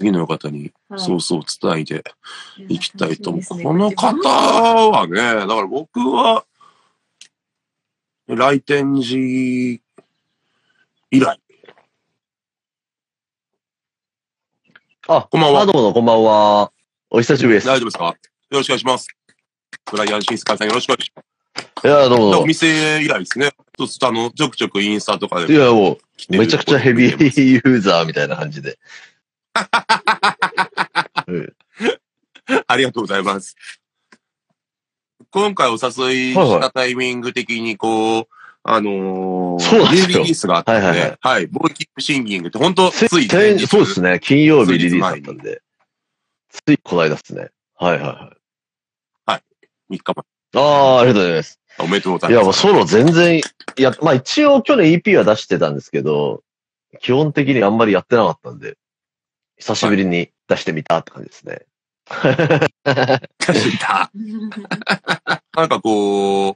次の方に、はいそうそう伝えていきたいと思う。楽しみですねこの方はね、だから僕は、来店時以来。あ、こんばんはあどうもこんばんは。お久しぶりです。い大丈夫ですか？よろしくお願いします。ブライアン・シンスカイさんよろしくお願いします。や、どうもどうおも。店以来ですね。ちょっとあの、ちょくちょくインスタとかでいや、もう、めちゃくちゃヘビーユーザーみたいな感じで。うんありがとうございます。今回お誘いしたタイミング的に、こう、あのー、そうなんですよニューリリースがあったので、ははいいはいボーイキックシンギングって、本当ついて先日そうですね。金曜日リリースだったんで。ついこの間ですね。はいはいはい。3日ああ、ありがとうございます。前。おめでとうございや、います。もうソロ全然、いや、まあ一応去年 EP は出してたんですけど、基本的にあんまりやってなかったんで、久しぶりに出してみたって感じですね。知った。なんかこう、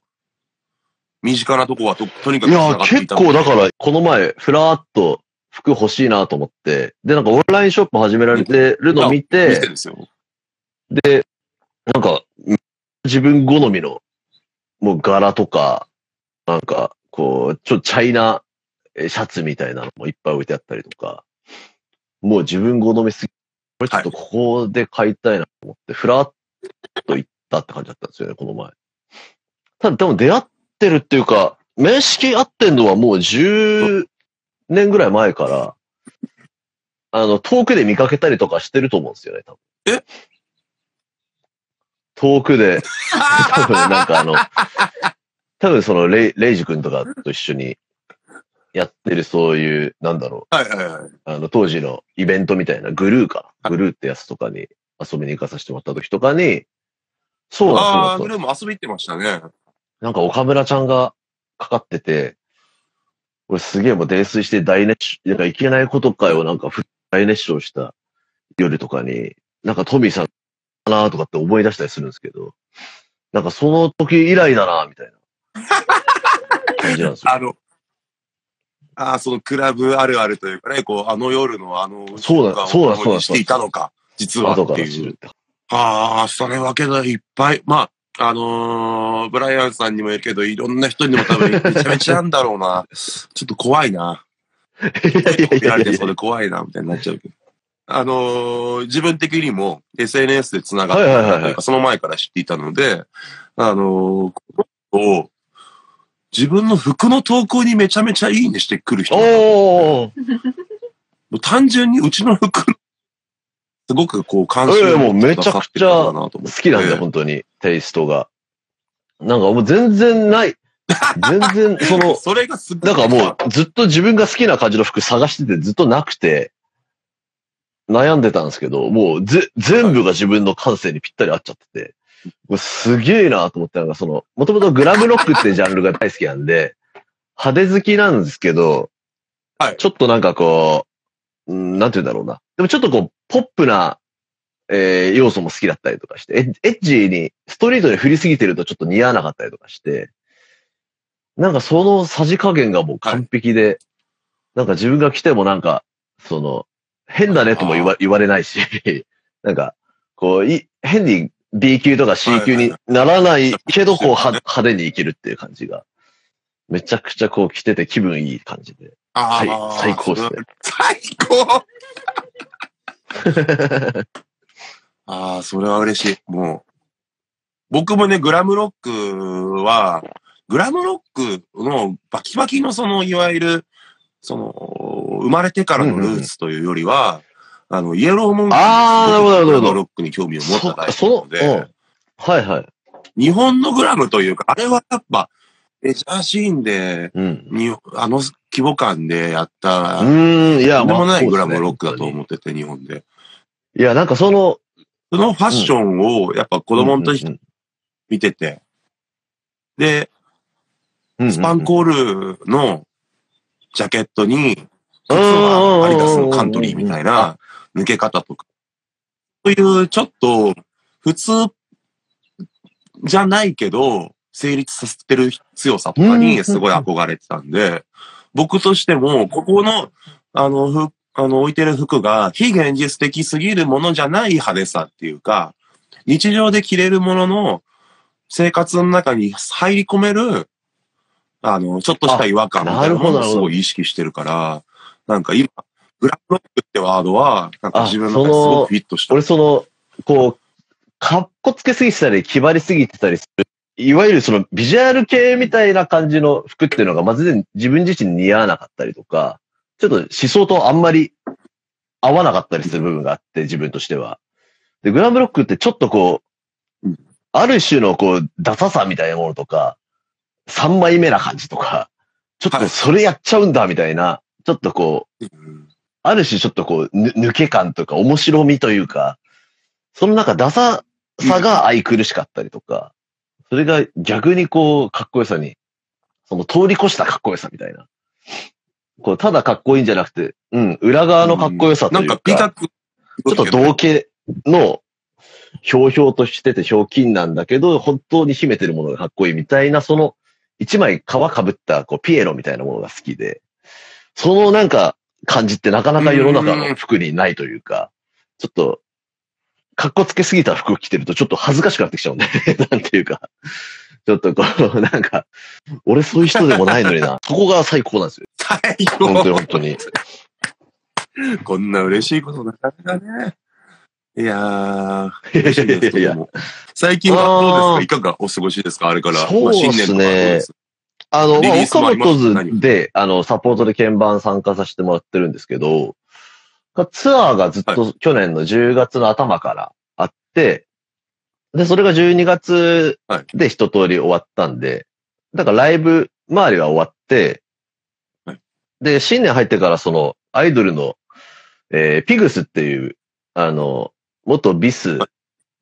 身近なとこはと、とにかくいや、結構だから、この前、ふらーっと服欲しいなと思って、で、なんかオンラインショップ始められてるのを見て、見てですよ。で、なんか、自分好みの、もう柄とか、なんか、こう、ちょっとチャイナえシャツみたいなのもいっぱい置いてあったりとか、もう自分好みすぎ、これちょっとここで買いたいなと思って、ふらっと行ったって感じだったんですよね、この前。ただ、でも出会ってるっていうか、面識合ってんのはもう10年ぐらい前から、あの、遠くで見かけたりとかしてると思うんですよね、多分。え？遠くで、多分なんかあの、多分そのレイ、レイジ君とかと一緒にやってるそういう、なんだろはいはいはい。う、あの当時のイベントみたいなグルーか、はいグルーってやつとかに遊びに行かさせてもらった時とかに、そうだああ、そうだグルーも遊び行ってましたね。なんか岡村ちゃんがかかってて、俺すげえもう泥酔して大熱唱、なんかいけないことかよ、なんかふ大熱唱した夜とかに、なんかトミーさんかなとかって思い出したりするんですけど、なんかその時以来だな、みたいな 感じなんですよ。あの、ああ、そのクラブあるあるというかね、こう、あの夜のあの、そうだそうだそうだしていたのか、実は後っていう。ああ、それわけでいっぱい。まあ、あのーブライアンさんにもいるけど、いろんな人にも多分 めちゃめちゃなんだろうな。ちょっと怖いな。見られてそれ怖いな、みたいになっちゃうけど。あのー自分的にも SNS で繋がってその前から知っていたので、あのーを自分の服の投稿にめちゃめちゃいいねしてくる人おー単純にうちの服、すごくこう関心いやいやもうを持ってくださってる方だなと思って好きなんだよ、本当に、テイストが。なんかもう全然ない。全然、その、それがす。なんかもうずっと自分が好きな感じの服探しててずっとなくて、悩んでたんですけど、もうぜ、全部が自分の感性にぴったり合っちゃってて、すげえなと思って、なんかその、もともとグラムロックってジャンルが大好きなんで、派手好きなんですけど、はい。ちょっとなんかこう、うんなんて言うんだろうな。でもちょっとこう、ポップな、えー要素も好きだったりとかして、エッジに、ストリートに振りすぎてるとちょっと似合わなかったりとかして、なんかそのさじ加減がもう完璧で、なんか自分が来てもなんか、その、変だねとも言わ言われないし、なんか、こう、い変に B 級とか C 級にならないけど、こう、は派手にいけるっていう感じが、めちゃくちゃこう来てて気分いい感じで。あー最最高っすね最高 ああ、それは嬉しい。もう。僕もね、グラムロックは、グラムロックのバキバキのその、いわゆる、その、生まれてからのルーツというよりは、あの、イエローモンキーあーなるほどなるほどロックに興味を持ったタイプなのそそのうんで、はいはい。日本のグラムというか、あれはやっぱ、メジャーシーンで、うん。にあの規模感でやった、うーん、いや、とんでもないグラムまあロックだと思ってて、日本で。いや、なんかその、そのファッションを、やっぱ子供の時うん見てて、で、スパンコールのジャケットに、うん実はアリダスのカントリーみたいな抜け方とか、そういうちょっと普通じゃないけど、成立させてる強さとかにすごい憧れてたんで、僕としても、ここの、あの、ふあの、置いてる服が非現実的すぎるものじゃない派手さっていうか、日常で着れるものの生活の中に入り込める、あの、ちょっとした違和感みたいなものをすごい意識してるから、なんか今、グラフロックってワードは、なんか自分の中ですごくフィットした。俺その、こう、かっこつけすぎてたり、決まりすぎてたりする。いわゆるそのビジュアル系みたいな感じの服っていうのが、まず自分自身に似合わなかったりとか、ちょっと思想とあんまり合わなかったりする部分があって、自分としては。で、グラムロックってちょっとこううん、ある種のこう、ダサさみたいなものとか、三枚目な感じとか、ちょっとそれやっちゃうんだみたいな、ちょっとこう、うんある種ちょっとこう、ぬ抜け感とか面白みというか、そのなんかダサさが愛くるしかったりとか、それが逆にこう、かっこよさに、その通り越したかっこよさみたいな。こう、ただかっこいいんじゃなくて、うん、裏側のかっこよさとないんうか、か美学。ちょっと同系の、ひょうひょうとしててひょうきんなんだけど、本当に秘めてるものがかっこいいみたいな、その、一枚皮かぶった、こう、ピエロみたいなものが好きで、そのなんか、感じってなかなか世の中の服にないというか、ちょっと、かっこつけすぎた服を着てるとちょっと恥ずかしくなってきちゃうんで、なんていうか、ちょっとこう、なんか、俺そういう人でもないのにな、そこが最高なんですよ。最本当に高。本当に。こんな嬉しいことなかなかね。いやー、いやいですいやいや。最近はどうですか？いかがお過ごしですか？あれから。そうっすねまあの、まあ、岡本図で、あの、サポートで鍵盤参加させてもらってるんですけど、ツアーがずっと去年の10月の頭からあって、で、それが12月で一通り終わったんで、だからライブ周りは終わって、はい。で、新年入ってからその、アイドルの、えーピグスっていう、あの、元ビス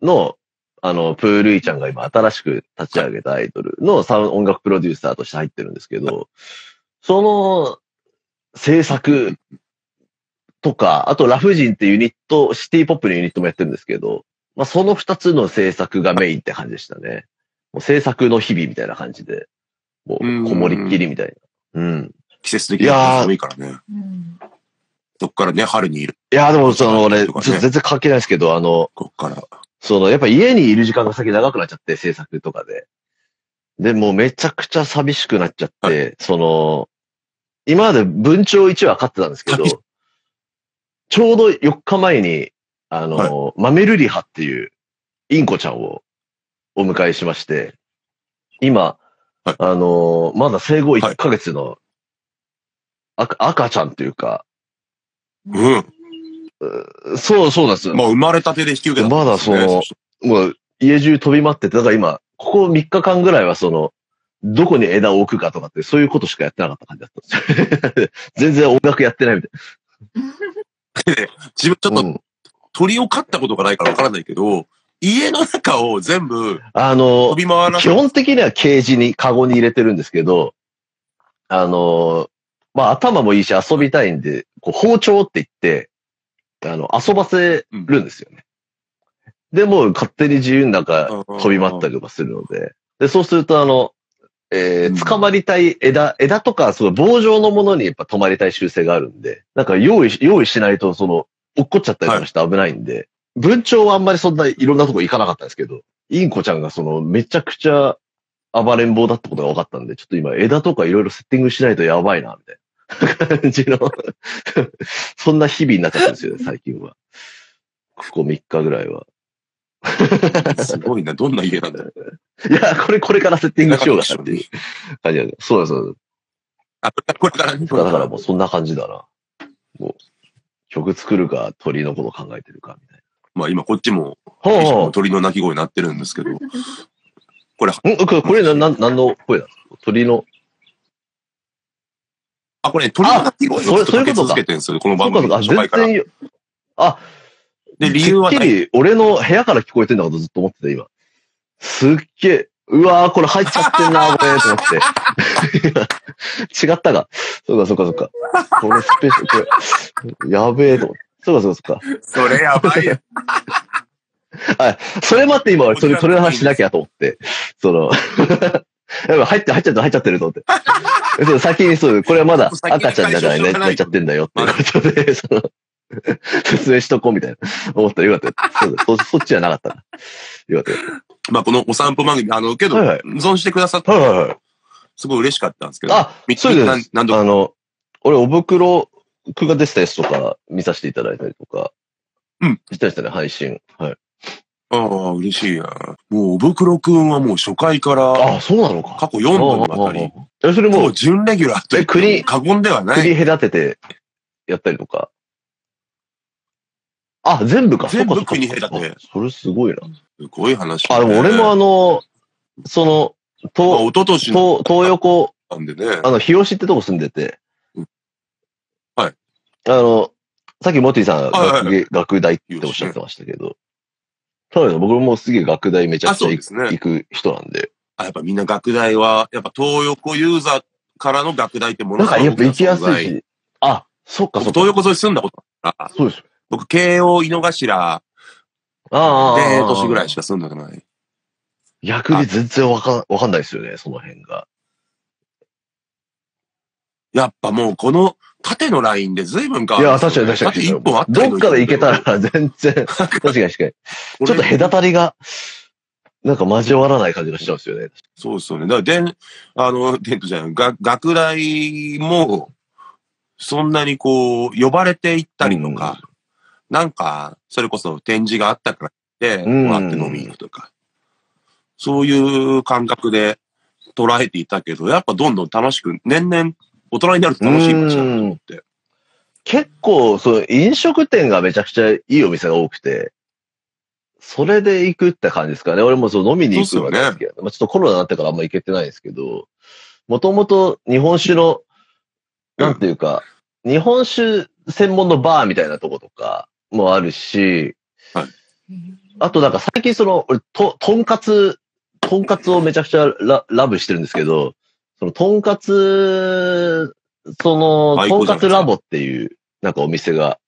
の、あの、プールイちゃんが今新しく立ち上げたアイドルのサウン音楽プロデューサーとして入ってるんですけど、その制作とか、あとラフジンってユニット、シティポップのユニットもやってるんですけど、まあその二つの制作がメインって感じでしたね。もう制作の日々みたいな感じで、もうこもりっきりみたいな。うん。季節的な感じもいいからね。うんそっからね、春にいる。いや、でもその俺、ねっと全然関係ないですけど、あの、こっから。その、やっぱ家にいる時間が先長くなっちゃって、制作とかで。で、もうめちゃくちゃ寂しくなっちゃって、はその、今まで文鳥1話飼ってたんですけどちょうど4日前に、あの、マメルリハっていうインコちゃんをお迎えしまして、今、はい。あの、まだ生後1はい。ヶ月の赤赤ちゃんっていうか、うん。そうそうなんですよ。もう生まれたてで引き受けたんですね。まだそのもう家中飛び回ってて、だから今、ここ3日間ぐらいはその、どこに枝を置くかとかって、そういうことしかやってなかった感じだったんですよ。全然音楽やってないみたい自分ちょっな。とうん、鳥を飼ったことがないからわからないけど、家の中を全部あの飛、び回ら基本的にはケージに、カゴに入れてるんですけど、あの、まあ頭もいいし遊びたいんで、こう包丁って言って、あの、遊ばせるんですよね。で、もう勝手に自由の中飛び回ったりとかするので。で、そうすると、あの、えうん。ー、捕まりたい枝、枝とか、その棒状のものにやっぱ止まりたい習性があるんで、なんか用意し、用意しないと、その、落っこっちゃったりとかして危ないんで、文鳥はあんまりそんないろんなとこ行かなかったんですけど、インコちゃんがその、めちゃくちゃ暴れん坊だってことが分かったんで、ちょっと今枝とかいろいろセッティングしないとやばいな、みたいな感じの、そんな日々になっちゃったんですよね、最近は。ここ3日ぐらいは。すごいな。どんな家なんだ？よ。いや、これ、これからセッティングしようかなっていう感じだね。そうだそうあ、これからね。だ。だからもうそんな感じだな。もう、曲作るか鳥のこと考えてるかみたいまあ今こっちもな。は鳥の鳴き声鳴ってるんですけど、これ、あ、ん？これ、これな、なん、なんの声なんですか？鳥の。あ、これ、鳥の鳴き声をずっと続けてるんですよ。この番組の初回から。全然、あ、で、理由はてっきり俺の部屋から聞こえてんだことずっと思ってた、今。すっげえ、うわーこれ入っちゃってんな、これ、と思って。違ったが。そうか、そうか、そうか。これスペシャル、これ、やべえと思って。そうか、そうか、そうか。それやばいよ。それ待って今俺、それ、それの話しなきゃと思って。その、やばい入って、入っちゃった、入っちゃってると思って。先にそう、これはまだ赤ちゃんだからね、泣いちゃってんだよってことで、その、説明しとこうみたいな思ったらよかったよ。そうだそ、そっちじゃなかったな。よかったよ。まあ、このお散歩番組、あの、けど、はいはい存じてくださって、はいはいはい。すごい嬉しかったんですけど。あ、みそうですなん何度かあの、俺、お袋くが出てたやつとか見させていただいたりとか、うん。してましたね、配信。はい。ああ、嬉しいな。もう、おぶくろくんはもう初回から、あ、そうなのか。過去4度にわたり、え、それももう、準レギュラーとえ国過言ではない。国隔ててやったりとか？あ、全部か。全部そっかそっか国隔てあそれすごいな。すごい話、あ、でも俺もあの、その、まあ、東、一昨年の東、東横、なんでね。あの、日吉ってとこ住んでて、うんはい。あの、さっきモティさんがはいはい学大っておっしゃってましたけど、そうです僕もすげえ学大めちゃくちゃ行あそうですね行く人なんで、あ、やっぱみんな学大は、やっぱ東横ユーザーからの学大ってものなんかやっぱ行きやすいし、あ、そっかそっか。僕東横沿い住んだことあるそうですよ。僕、慶応井の頭。で、年ぐらいしか住んだことない。逆に全然わかん、わかんないですよね、その辺が。やっぱもうこの縦のラインで随分変わるいや、確かに確かに。縦一本あったどっかで行けたら全然、確かに確かに。ちょっと隔たりが、なんか交わらない感じがしちゃうんですよね。そうですよね。だから、でん、あの、テントじゃない、が学大も、そんなにこう、呼ばれていったりとか、なんか、それこそ展示があったからって、うんこうやって飲みに行くとか、そういう感覚で捉えていたけど、やっぱどんどん楽しく、年々大人になると楽しい街だなと思って。結構、その飲食店がめちゃくちゃいいお店が多くて、それで行くって感じですかね。俺もそう飲みに行くのが大好きまあちょっとコロナになってからあんま行けてないですけど、もともと日本酒の、なんていうか、日本酒専門のバーみたいなとことかもあるし、あとなんか最近その、俺、と、とんかつ、とんかつをめちゃくちゃララブしてるんですけど、そのとんかつ、その、最とんかかつラボっていう、なんかお店が、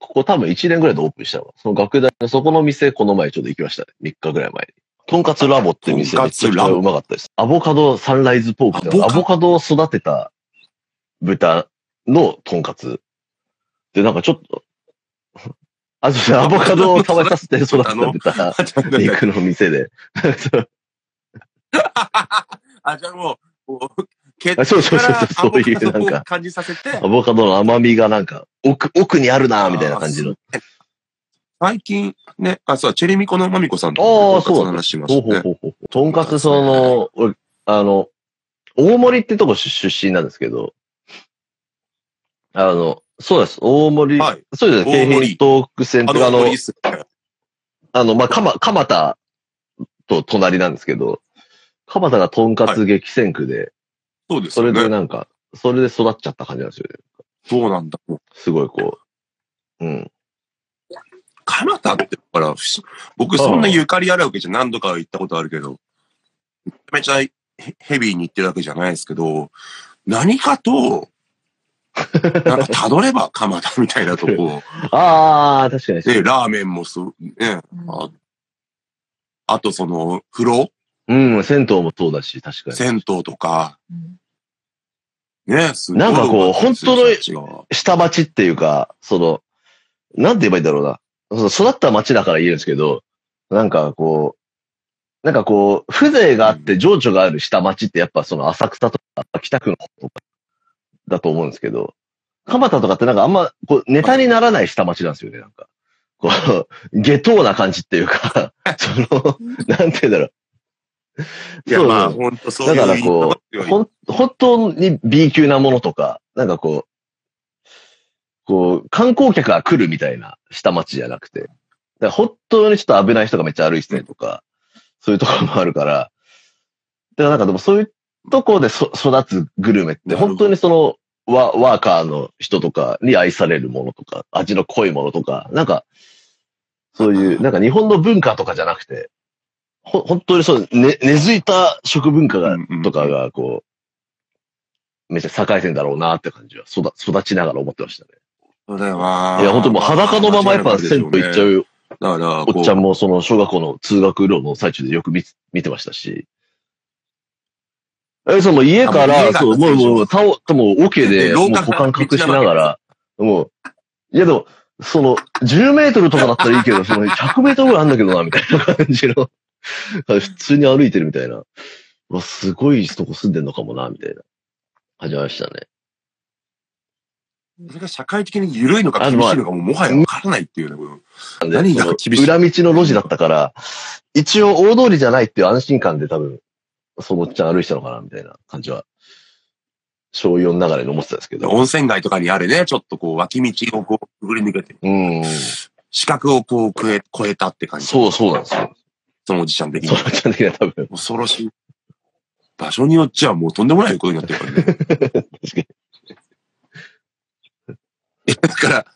ここ多分1年ぐらいでオープンしたの。その学大のそこの店、この前ちょっと行きましたね。3日ぐらい前に。とんかつラボって店めちゃくちゃうまかったです。アボカドサンライズポークアボカド？を育てた豚のとんかつ。で、なんかちょっと、あ、そうアボカドを食べさせて育てた豚。肉の店で。あ、じゃあもう、そうそうそうそうそういうなんか感じさせてア、ボカドの甘みがなんか、奥、奥にあるなみたいな感じの。最近ね、あ、そう、チェリミコのマミコさんとああそう話しましたね。ほうほうほうほう。とんかつ、その、俺あの、大森ってとこ出出身なんですけど、あの、そうです。大森、はい。そうですね。京浜東北線っていうかあのあの、まあ、かま、蒲田と隣なんですけど、蒲田がとんかつ激戦区で、それそうですよね。でなんか、それで育っちゃった感じなんですよね。そうなんだ。すごいこう。うん。蒲田って、ほら、僕そんなゆかりあるわけじゃ何度かは行ったことあるけど、めちゃめちゃヘヘビーに行ってるわけじゃないですけど、何かと、なんか辿れば蒲田みたいなとこ、ああ、確かに。で、ラーメンもそう、ね、ああとその、風呂うん、銭湯もそうだし、確かに。銭湯とか、ね、すごいなんかこう本当の下町っていうか、その、なんて言えばいいんだろうな。その育った町だから言えるんですけど、なんかこう、なんかこう、風情があって情緒がある下町ってやっぱその浅草とか北区の方とかだと思うんですけど、蒲田とかってなんかあんまこうネタにならない下町なんですよね、なんか。こう、下等な感じっていうか、その、なんて言うんだろう。いや、まあ、本当そういうだからこう、ほん、本当に B 級なものとか、なんかこう、こう、観光客が来るみたいな下町じゃなくて、だから本当にちょっと危ない人がめっちゃ歩いてたりとか、そういうところもあるから、だからなんかでもそういうところでそ育つグルメって、本当にその、ワワーカーの人とかに愛されるものとか、味の濃いものとか、なんか、そういう、なんか日本の文化とかじゃなくて、ほ、本当にそう、ね、根付いた食文化がとかが、こう、めっちゃ栄えてんだろうなって感じは、育、育ちながら思ってましたね。それは。いや、本当もう裸のままやっぱ銭湯行っちゃう。うだから、おっちゃんもその小学校の通学路の最中でよく見つ見てましたし、え、そう、もう家から、そう、もう、もう、タオ、ともう、オケで、もう股間隠しながら、もう、いやでも、その、10メートルとかだったらいいけど、その、100メートルぐらいあんだけどな、みたいな感じの、普通に歩いてるみたいな。うわ、すごいとこ住んでんのかもな、みたいな。始まりましたね。それが社会的に緩いのか厳しいのかももはやわからないっていうね。何が厳しい裏道の路地だったから、一応大通りじゃないっていう安心感で多分、そのおっちゃん歩いてたのかな、みたいな感じは、小4ながらに思ってたんですけど。温泉街とかにあるね、ちょっとこう脇道をこうくぐり抜けて、うん。視覚をこう越え、越えたって感じ。そうそうなんですよ。そのおじちゃん的にそ。のおっちゃん的には多分、恐ろしい。場所によっちゃもうとんでもないことになってるからね。確かに。だから、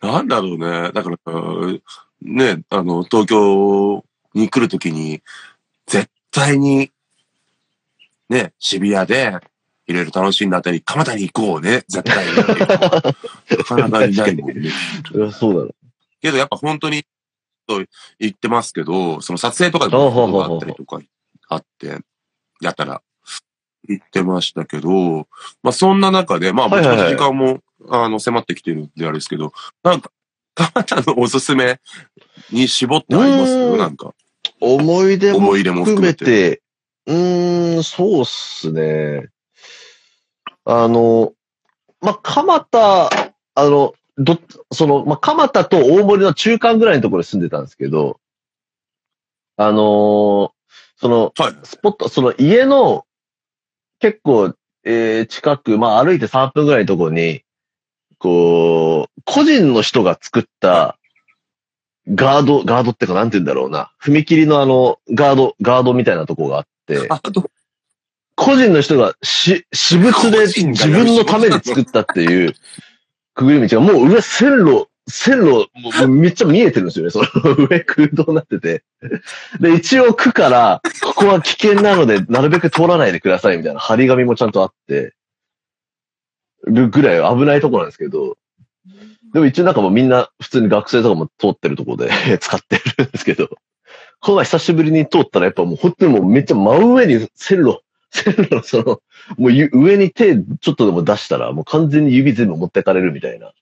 なんだろうね。だから、ね、あの、東京に来るときに、絶対に、ね、渋谷で、いろいろ楽しんだあたり、蒲田に行こうね、絶対に。なかなかいないもんね。そうだろけどやっぱ本当に、と言ってますけど、その撮影とかでもことがあったりとかあって、やったら、言ってましたけど、まあそんな中で、まあもちろん時間も、あの、迫ってきてるんであれですけど、なんか、蒲田のおすすめに絞ってあります？うん。なんか、思い出も思い入れも含め。て、うーん、そうっすね。あの、まあ、蒲田、あの、ど、その、まあ、蒲田と大森の中間ぐらいのところに住んでたんですけど、あのーその、はい。スポット、その家の結構、えー近く、まあ歩いて3分ぐらいのところに、こう、個人の人が作ったガード、ガードってかなんて言うんだろうな。踏切のあの、ガード、ガードみたいなとこがあって、個人の人がし、私物で自分のために作ったっていう、くぐり道がもう上線路、線路、も うめっちゃ見えてるんですよね。その上空洞になってて。で、一応区から、ここは危険なので、なるべく通らないでくださいみたいな張り紙もちゃんとあって、るぐらい危ないとこなんですけど、でも一応なんかもうみんな普通に学生とかも通ってるとこで 使ってるんですけど、この前久しぶりに通ったらやっぱもう本当にもうめっちゃ真上に線路、その、もうゆ上に手ちょっとでも出したらもう完全に指全部持ってかれるみたいな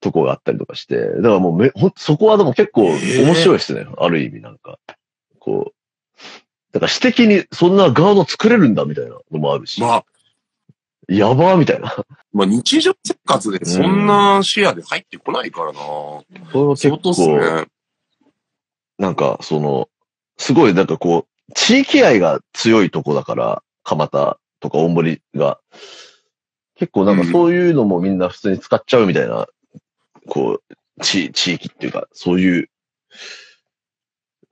とこがあったりとかして、だからもうめ、ほそこはでも結構面白いですね。ある意味なんか。こう。だから私的にそんなガード作れるんだみたいなのもあるし。まあ、やばーみたいな。まあ日常生活でそんな視野で入ってこないからな。これは結構、ね。なんかその、すごいなんかこう、地域愛が強いとこだから、蒲田とか大森が。結構なんかそういうのもみんな普通に使っちゃうみたいな、こう、地、地域っていうか、そういう、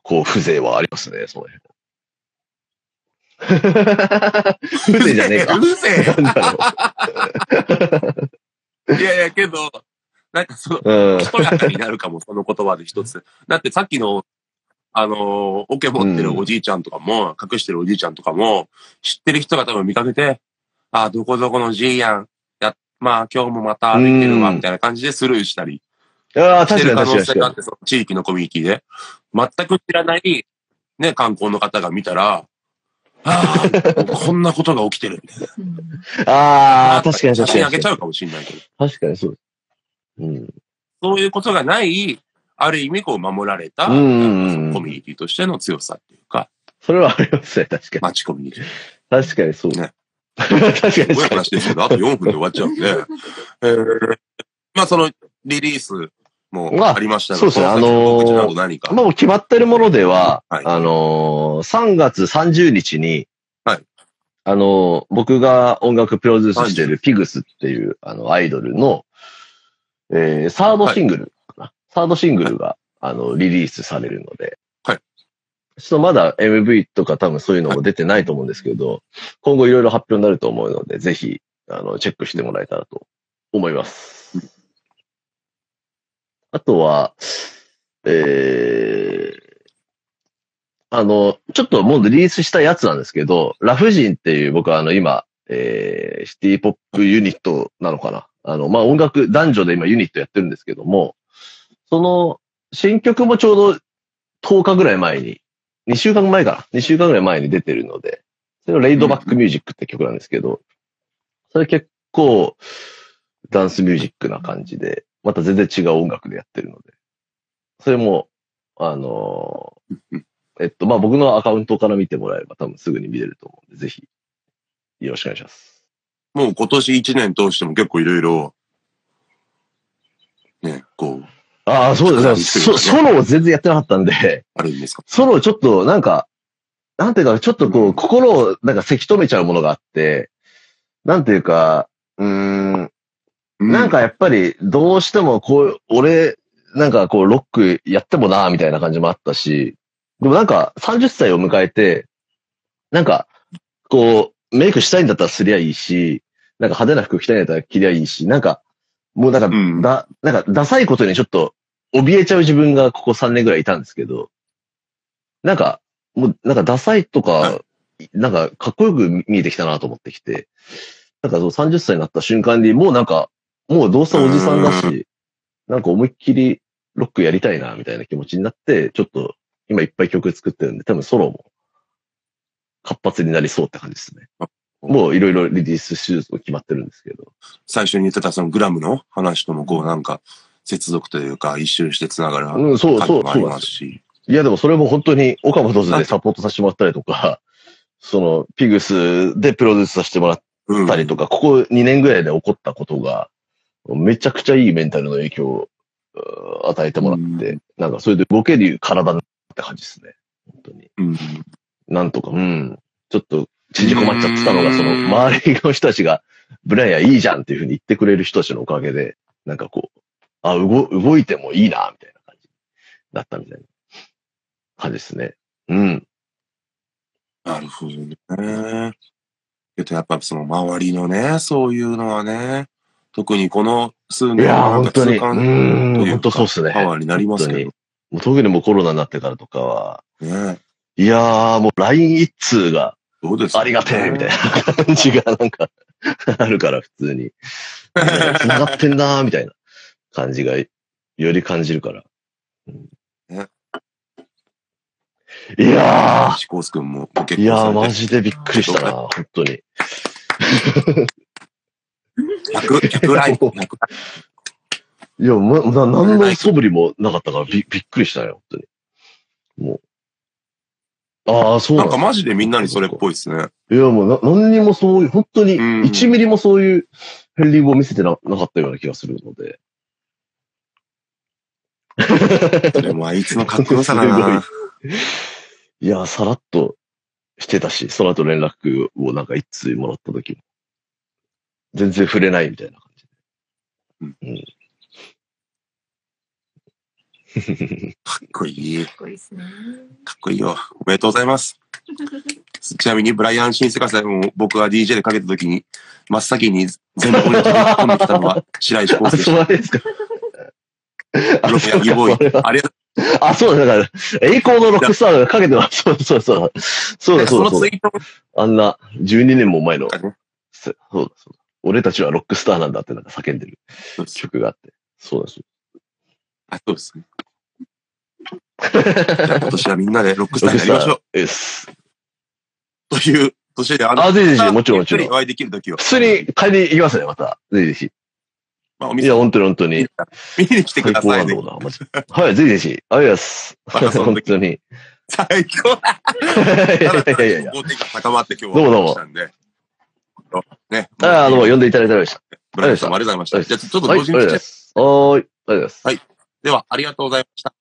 こう、風情はありますね、その辺。風情じゃねえか。うるせえよなんだろいやいや、けど、なんかその、う。うん。しとやかになるかも、その言葉で一つ。だってさっきの、あのー、オケ持ってるおじいちゃんとかも、隠してるおじいちゃんとかも、知ってる人が多分見かけて、あ、どこどこのじいやん、や、まあ今日もまた歩いてるわ、うんみたいな感じでスルーしたりああ、確かに確かにがあって、その地域のコミュニティで、全く知らない、ね、観光の方が見たら、ああ、こんなことが起きてる。ああ、確かに写確かに。真あげちゃうかもしれないけど。確かにそう。うん。そういうことがない、ある意味こう守られた、コミュニティとしての強さっていうか、それはありますね、確かに。街コミュニティ。確かにそう。ね。確かにすごい話ですけど、あと4分で終わっちゃうんで、えー、まあそのリリースもありましたが、そうですね。あのー。もう決まってるものでは、はい。あのー、3月30日に、はい。あのー、僕が音楽プロデュースしているピグスっていう、あの、アイドルの、えー、サードシングルサードシングルが、あの、リリースされるので、はいちょっとまだ MV とか多分そういうのも出てないと思うんですけど、今後いろいろ発表になると思うので、ぜひ、あの、チェックしてもらえたらと思います。あとは、えー、あの、ちょっともうリリースしたやつなんですけど、ラフジンっていう僕はあの今、えー、シティポップユニットなのかな。あの、まあ、音楽、男女で今ユニットやってるんですけども、その、新曲もちょうど10日ぐらい前に、2週間前かな ?2 週間ぐらい前に出てるので、それをレイドバックミュージックって曲なんですけど、それ結構、ダンスミュージックな感じで、また全然違う音楽でやってるので、それも、あのえっと、まあ、僕のアカウントから見てもらえれば多分すぐに見れると思うんで、ぜひ、よろしくお願いします。もう今年1年通しても結構いろいろ、ね、こう、ああ、そうですね。ソソロを全然やってなかったんで、あるんですか？ソロちょっとなんか、なんていうか、ちょっとこう、うん。心をなんかせき止めちゃうものがあって、なんていうか、うーん、なん、かやっぱりどうしてもこう、俺、なんかこう、ロックやってもな、みたいな感じもあったし、でもなんか30歳を迎えて、なんか、こう、メイクしたいんだったらすりゃいいし、なんか派手な服着たいんだったら着りゃいいし、なんか、もうなんか、うん。だ、なんか、ダサいことにちょっと、怯えちゃう自分がここ3年ぐらいいたんですけど、なんか、もう、なんかダサいとはか、なんか、かっこよく見えてきたなと思ってきて、なんかそう30歳になった瞬間に、もうなんか、もうどうせおじさんだうし、なんか思いっきりロックやりたいな、みたいな気持ちになって、ちょっと、今いっぱい曲作ってるんで、多分ソロも活発になりそうって感じですね。もういろいろリリース手術も決まってるんですけど。最初に言ってたそのグラムの話ともこうなんか、接続というか、一周してつながるうん、そう、そう、もありますし。いや、でもそれも本当に岡本図でサポートさせてもらったりとか、その、ピグスでプロデュースさせてもらっうん。たりとか、ここ2年ぐらいで起こったことが、めちゃくちゃいいメンタルの影響をう与えてもらって、うんなんかそれで動ける体になった感じですね。本当に。うん。なんとか、うん。ちょっと縮こまっちゃってたのが、うんその、周りの人たちが、ブライアンいいじゃんっていうふうに言ってくれる人たちのおかげで、なんかこう、あ、動、動いてもいいな、みたいな感じだったみたいな感じですね。うん。なるほどね。けどやっぱその周りのね、そういうのはね、特にこの数年いやーなんかという本当そうっすねパワーになりますけ本ど。もう特にもうコロナになってからとかは、ね。いやーもう LINE 一通がどうですか？ありがてえみたいな感じがなんかあるから普通に。繋がってんなーみたいな感じがより感じるから。いやシコース君もいやーマジでびっくりしたな、本当に。100、100ライン。100いや、ま、な、何の素振りもなかったからびびっくりしたよ、本当に。もう。ああ、そうなんだかマジでみんなにそれっぽいですね。いや、もうな、何にもそういう、本当に、うん1ミリもそういうヘンリングを見せてななかったような気がするので。それもあいつのかっこよさだな。いや、さらっとしてたし、その後連絡をなんか一通もらった時も、全然触れないみたいな感じで。かっこいい。かっこいいですね。かっこいいよ。おめでとうございます。ちなみに、ブライアン・シンセカさんも僕が DJ でかけた時に、真っ先に全部に飛び込んできたのは白石あ、康介でしそうですか。た。ロックヤギボーイ。ありがとあ、そうだ、だから、栄光のロックスターがかけてます。そうそうそう。そうう。だ、そうだ、そうだ。そのツイートあんな12年も前の、そうだ、そうだ。俺たちはロックスターなんだってなんか叫んでる曲があって。そうです。あそうですね。じゃあ今年はみんなでロックスターになりましょう。です。という年で、ああぜひぜひもちろんもちろんお会いできる時は。普通に買いに行きますね、また。ぜひぜひ。まあ、お店いや、本当に本当に。見に来てくださいんだろうな、マジで。はい、ぜひぜひ。ありがとうございます。本当に。い最高だ。やいやいやいやいや。高まって今日どうもどうも。ね。ああ、どうも呼んでいただいてありがとうブライアンさんもありがとうございました。じゃあちょっと同時に来て。はーい、ありがとうございます。はいでは、ありがとうございました。